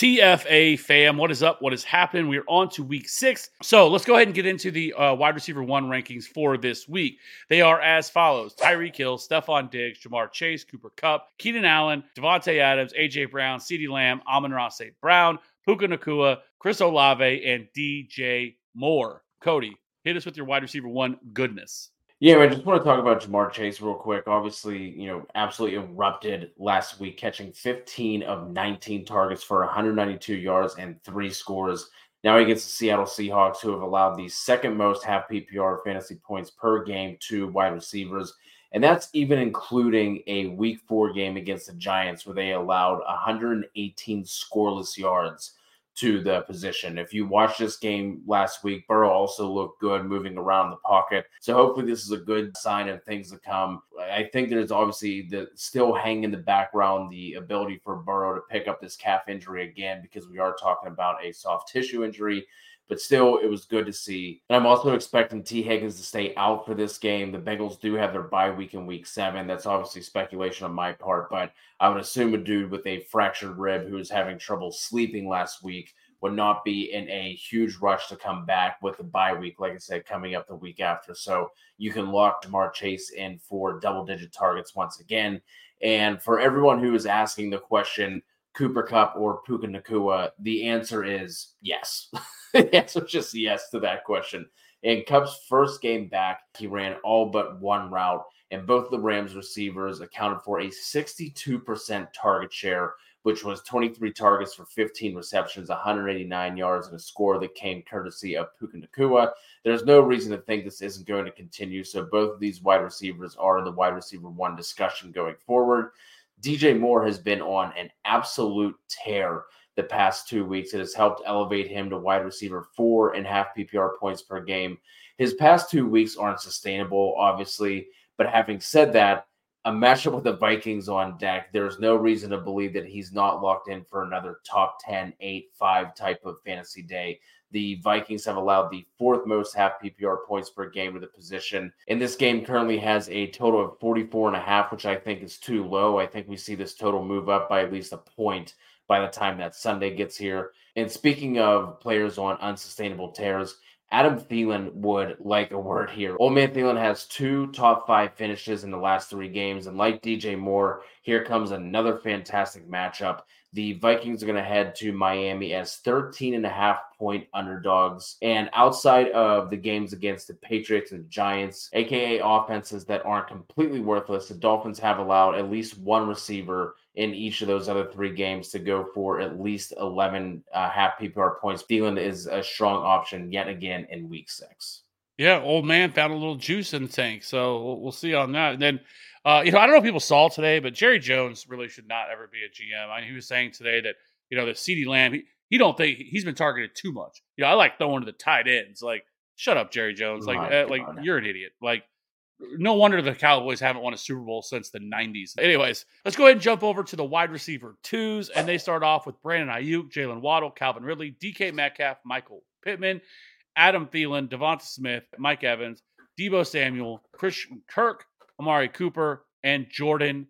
TFA fam, what is up? What is happening? We're on to week six. So let's go ahead and get into the uh, wide receiver one rankings for this week. They are as follows Tyreek Hill, Stefon Diggs, Ja'Marr Chase, Cooper Kupp, Keenan Allen, Davante Adams, AJ Brown, CeeDee Lamb, Amon-Ra St. Brown, Puka Nacua, Chris Olave, and DJ Moore. Cody, hit us with your wide receiver one goodness. Yeah, I just want to talk about Ja'Marr Chase real quick. Obviously, you know, absolutely erupted last week, catching 15 of 19 targets for 192 yards and three scores. Now he gets the Seattle Seahawks, who have allowed the second most half PPR fantasy points per game to wide receivers. And that's even including a week four game against the Giants, where they allowed 118 scoreless yards to the position. If you watch this game last week, Burrow also looked good moving around the pocket. So hopefully this is a good sign of things to come. I think there's obviously the still hang in the background the ability for Burrow to pick up this calf injury again because we are talking about a soft tissue injury. But still, it was good to see. And I'm also expecting Tee Higgins to stay out for this game. The Bengals do have their bye week in week seven. That's obviously speculation on my part, but I would assume a dude with a fractured rib who was having trouble sleeping last week would not be in a huge rush to come back with the bye week, like I said, coming up the week after. So you can lock Ja'Marr Chase in for double digit targets once again. And for everyone who is asking the question, Cooper Kupp or Puka Nacua? the answer is yes. the answer is just yes to that question. In Kupp's first game back, he ran all but one route, and both the Rams receivers accounted for a 62% target share, which was 23 targets for 15 receptions, 189 yards, and a score that came courtesy of Puka Nacua. There's no reason to think this isn't going to continue. So both of these wide receivers are in the wide receiver one discussion going forward. DJ Moore has been on an absolute tear the past two weeks. It has helped elevate him to wide receiver four and half PPR points per game. His past two weeks aren't sustainable, obviously. But having said that, a matchup with the Vikings on deck, there's no reason to believe that he's not locked in for another top 10, 8, 5 type of fantasy day. The Vikings have allowed the fourth most half PPR points per game to the position. And this game currently has a total of 44 and a half, which I think is too low. I think we see this total move up by at least a point by the time that Sunday gets here. And speaking of players on unsustainable tears, Adam Thielen would like a word here. Old man Thielen has two top five finishes in the last three games. And like DJ Moore, here comes another fantastic matchup. The Vikings are going to head to Miami as 13 and a half point underdogs. And outside of the games against the Patriots and Giants, aka offenses that aren't completely worthless, the Dolphins have allowed at least one receiver in each of those other three games to go for at least 11 uh, half PPR points. Thielen is a strong option yet again in week six. Yeah, old man found a little juice in the tank. So we'll see on that. And then, uh, you know, I don't know if people saw today, but Jerry Jones really should not ever be a GM. I mean, he was saying today that, you know, that CeeDee Lamb, he, he don't think he's been targeted too much. You know, I like throwing to the tight ends. Like, shut up, Jerry Jones. Like, uh, like you're an idiot. Like, no wonder the Cowboys haven't won a Super Bowl since the 90s. Anyways, let's go ahead and jump over to the wide receiver twos. And they start off with Brandon Aiyuk, Jalen Waddle, Calvin Ridley, DK Metcalf, Michael Pittman, Adam Thielen, DeVonta Smith, Mike Evans, Deebo Samuel, Christian Kirk, Amari Cooper, and Jordan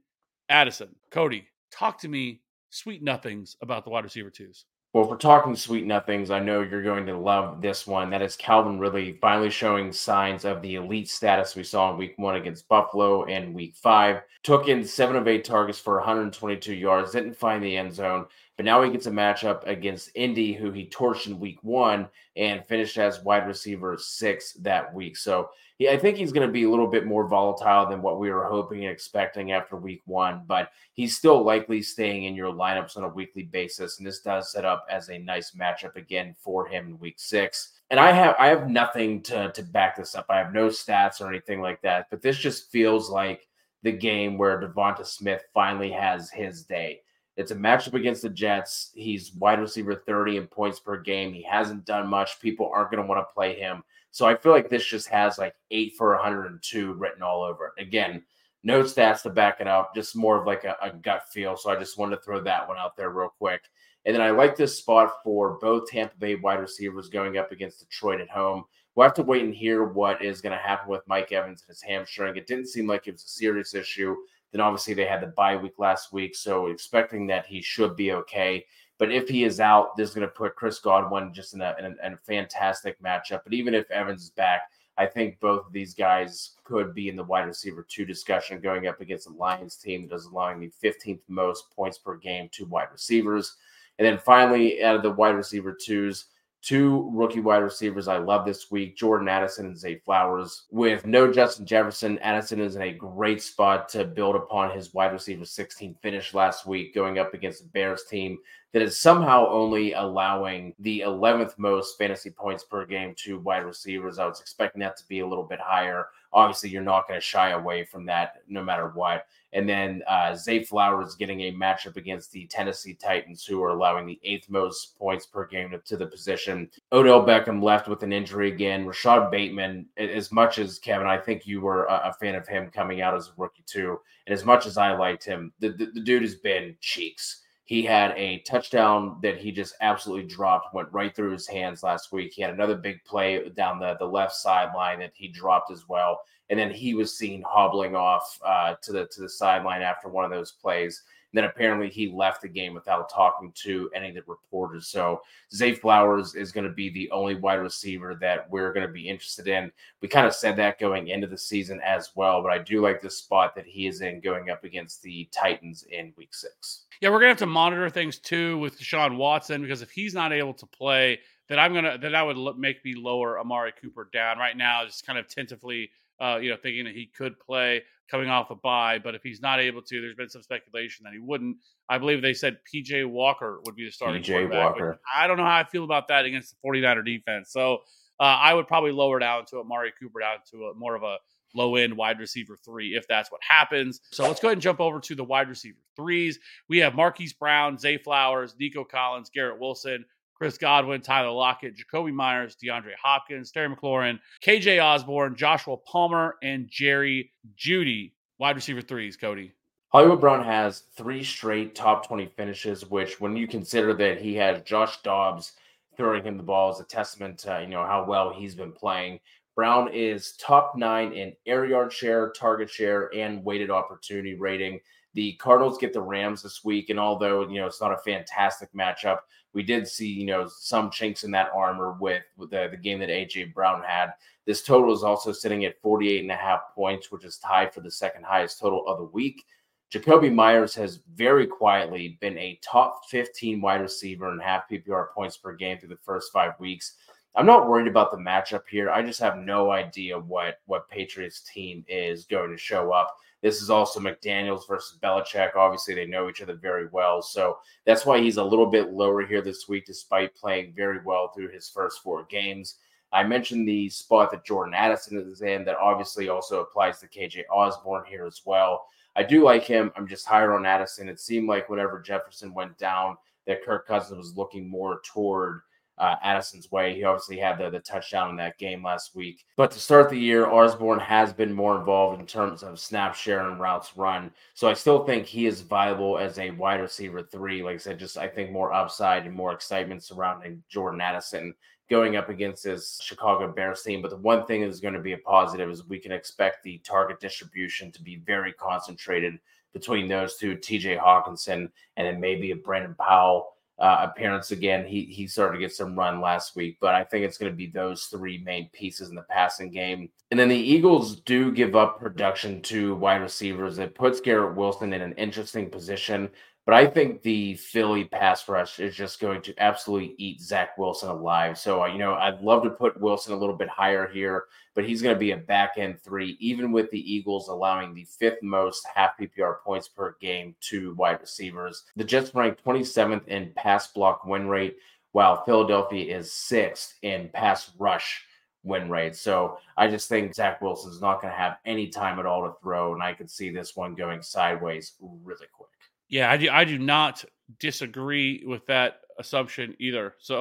Addison. Cody, talk to me sweet nothings about the wide receiver twos. Well, if we're talking sweet nothings, I know you're going to love this one. That is Calvin Ridley finally showing signs of the elite status we saw in week one against Buffalo and week five. Took in seven of eight targets for 122 yards, didn't find the end zone, but now he gets a matchup against Indy, who he torched in week one and finished as wide receiver six that week. So I think he's going to be a little bit more volatile than what we were hoping and expecting after week one, but he's still likely staying in your lineups on a weekly basis. And this does set up as a nice matchup again for him in week six. and I have I have nothing to to back this up. I have no stats or anything like that, but this just feels like the game where DeVonta Smith finally has his day. It's a matchup against the Jets. He's wide receiver 30 in points per game. He hasn't done much. People aren't going to want to play him. So I feel like this just has like eight for 102 written all over it. Again, no stats to back it up, just more of like a, a gut feel. So I just wanted to throw that one out there real quick. And then I like this spot for both Tampa Bay wide receivers going up against Detroit at home. We'll have to wait and hear what is going to happen with Mike Evans and his hamstring. It didn't seem like it was a serious issue. Then obviously they had the bye week last week, so expecting that he should be okay. But if he is out, this is going to put Chris Godwin just in a, in a, in a fantastic matchup. But even if Evans is back, I think both of these guys could be in the wide receiver two discussion going up against the Lions team that is allowing the 15th most points per game to wide receivers. And then finally, out of the wide receiver twos, two rookie wide receivers I love this week Jordan Addison and Zay Flowers. With no Justin Jefferson, Addison is in a great spot to build upon his wide receiver 16 finish last week, going up against the Bears team that is somehow only allowing the 11th most fantasy points per game to wide receivers. I was expecting that to be a little bit higher. Obviously, you're not going to shy away from that no matter what. And then uh, Zay Flowers getting a matchup against the Tennessee Titans, who are allowing the eighth most points per game to, the position. Odell Beckham left with an injury again. Rashod Bateman, as much as Kevin, I think you were a, a fan of him coming out as a rookie too. And as much as I liked him, the, the, the dude has been cheeks. He had a touchdown that he just absolutely dropped, went right through his hands last week. He had another big play down the, the left sideline that he dropped as well and then he was seen hobbling off uh, to the to the sideline after one of those plays. Then apparently he left the game without talking to any of the reporters. So Zay Flowers is going to be the only wide receiver that we're going to be interested in. We kind of said that going into the season as well, but I do like the spot that he is in going up against the Titans in Week Six. Yeah, we're gonna have to monitor things too with Deshaun Watson because if he's not able to play, then I'm gonna that would make me lower Amari Cooper down right now, just kind of tentatively uh, you know, thinking that he could play coming off a bye. But if he's not able to, there's been some speculation that he wouldn't. I believe they said PJ Walker would be the starting PJ Walker. I don't know how I feel about that against the 49er defense. So uh, I would probably lower down to Amari Cooper down to a, more of a low end wide receiver three if that's what happens. So let's go ahead and jump over to the wide receiver threes. We have Marquise Brown, Zay Flowers, Nico Collins, Garrett Wilson, Chris Godwin, Tyler Lockett, Jakobi Meyers, DeAndre Hopkins, Terry McLaurin, KJ Osborn, Joshua Palmer, and Jerry Jeudy. Wide receiver threes, Cody. Hollywood Brown has three straight top 20 finishes, which, when you consider that he has Josh Dobbs throwing him the ball, is a testament to you know how well he's been playing. Brown is top nine in air yard share, target share, and weighted opportunity rating. The Cardinals get the Rams this week, and although you know it's not a fantastic matchup, we did see, you know, some chinks in that armor with, with the, the game that AJ Brown had. This total is also sitting at 48 and a half points, which is tied for the second highest total of the week. Jakobi Meyers has very quietly been a top 15 wide receiver and half PPR points per game through the first five weeks. I'm not worried about the matchup here. I just have no idea what what Patriots team is going to show up. This is also McDaniels versus Belichick. Obviously, they know each other very well. So that's why he's a little bit lower here this week, despite playing very well through his first four games. I mentioned the spot that Jordan Addison is in, that obviously also applies to KJ Osborn here as well. I do like him. I'm just higher on Addison. It seemed like whenever Jefferson went down, that Kirk Cousins was looking more toward uh, Addison's way. He obviously had the, the touchdown in that game last week. But to start the year, Osborn has been more involved in terms of snap share and routes run. So I still think he is viable as a wide receiver three. Like I said, just I think more upside and more excitement surrounding Jordan Addison going up against this Chicago Bears team. But the one thing that is going to be a positive is we can expect the target distribution to be very concentrated between those two, TJ Hockenson and then maybe a Brandon Powell uh, appearance again. He he started to get some run last week, but I think it's going to be those three main pieces in the passing game. And then the Eagles do give up production to wide receivers. It puts Garrett Wilson in an interesting position but I think the Philly pass rush is just going to absolutely eat Zach Wilson alive. So, uh, you know, I'd love to put Wilson a little bit higher here, but he's going to be a back end three, even with the Eagles allowing the fifth most half PPR points per game to wide receivers. The Jets rank 27th in pass block win rate, while Philadelphia is sixth in pass rush win rate. So I just think Zach Wilson's not going to have any time at all to throw, and I could see this one going sideways really quick. Yeah, I do, I do not disagree with that assumption either. So,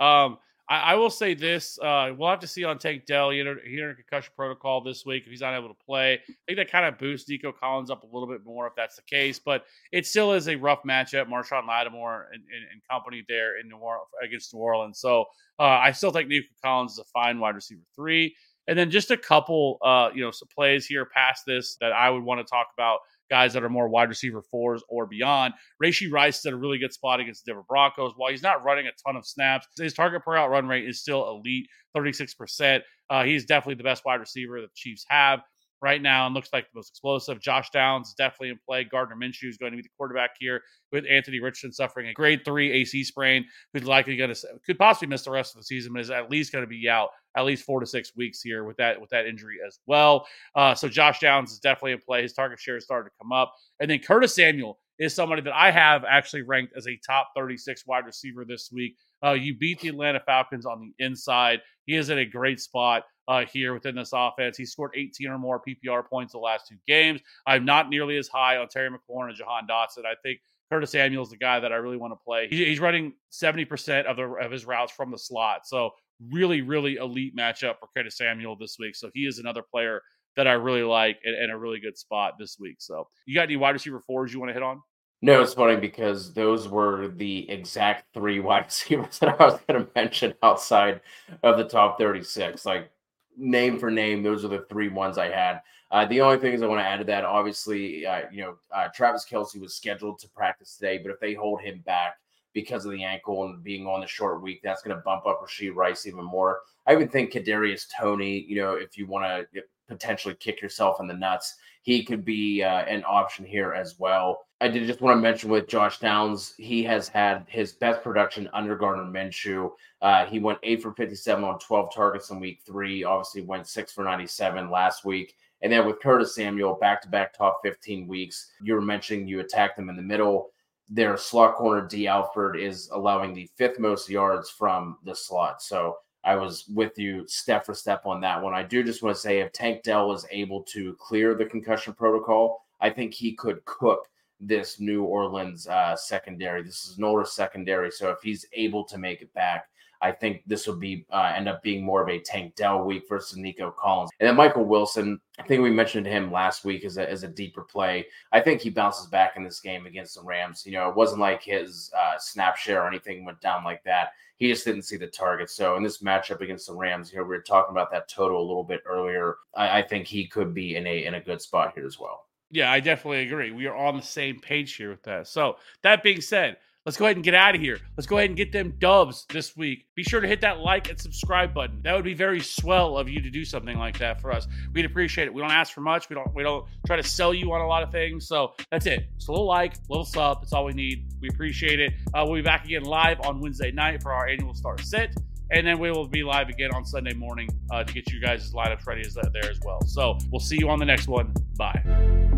um, I, I, will say this: uh, we'll have to see on Tank Dell. He entered, he entered concussion protocol this week. If he's not able to play, I think that kind of boosts Nico Collins up a little bit more if that's the case. But it still is a rough matchup. Marshon Lattimore and, and, and company there in New Orleans against New Orleans. So uh, I still think Nico Collins is a fine wide receiver three. And then just a couple, uh, you know, plays here past this that I would want to talk about guys that are more wide receiver fours or beyond. Rashee Rice did a really good spot against the Denver Broncos. While he's not running a ton of snaps, his target per out run rate is still elite, 36%. Uh, he's definitely the best wide receiver that the Chiefs have right now and looks like the most explosive. Josh Downs is definitely in play. Gardner Minshew is going to be the quarterback here with Anthony Richardson suffering a grade three AC sprain, who's likely going to could possibly miss the rest of the season, but is at least going to be out at least four to six weeks here with that with that injury as well. Uh, so Josh Downs is definitely in play. His target share is starting to come up, and then Curtis Samuel is somebody that I have actually ranked as a top 36 wide receiver this week. Uh, you beat the Atlanta Falcons on the inside. He is in a great spot uh, here within this offense. He scored 18 or more PPR points the last two games. I'm not nearly as high on Terry McLaurin and Jahan Dotson. I think Curtis Samuel is the guy that I really want to play. he's running 70% of the of his routes from the slot. So really, really elite matchup for Curtis Samuel this week. So he is another player that I really like and, and a really good spot this week. So you got any wide receiver fours you want to hit on? No, it's funny because those were the exact three wide receivers that I was going to mention outside of the top 36. Like name for name, those are the three ones I had. Uh, the only things I want to add to that, obviously, uh, you know, uh, Travis Kelce was scheduled to practice today, but if they hold him back because of the ankle and being on the short week, that's going to bump up Rashee Rice even more. I even think Kadarius Toney, you know, if you want to potentially kick yourself in the nuts, he could be uh, an option here as well. I did just want to mention with Josh Downs, he has had his best production under Gardner Minshew. Uh, he went eight for 57 on 12 targets in week three, obviously went six for 97 last week. And then with Curtis Samuel, back to back top 15 weeks, you were mentioning you attacked them in the middle. Their slot corner, Dee Alford, is allowing the fifth most yards from the slot. So I was with you step for step on that one. I do just want to say if Tank Dell is able to clear the concussion protocol, I think he could cook this New Orleans uh, secondary. This is an older secondary, so if he's able to make it back, I think this will be uh, end up being more of a Tank Dell week versus Nico Collins. And then Michael Wilson, I think we mentioned him last week as a, as a deeper play. I think he bounces back in this game against the Rams. You know, it wasn't like his uh, snap share or anything went down like that. He just didn't see the target. So in this matchup against the Rams, you know, we were talking about that total a little bit earlier. I, I think he could be in a in a good spot here as well. Yeah, I definitely agree. We are on the same page here with that. So, that being said, let's go ahead and get out of here. Let's go ahead and get them dubs this week. Be sure to hit that like and subscribe button. That would be very swell of you to do something like that for us. We'd appreciate it. We don't ask for much. We don't we don't try to sell you on a lot of things. So that's it. Just a little like, a little sub. That's all we need. We appreciate it. Uh, we'll be back again live on Wednesday night for our annual start sit. And then we will be live again on Sunday morning uh, to get you guys' lineups ready as there as well. So we'll see you on the next one. Bye.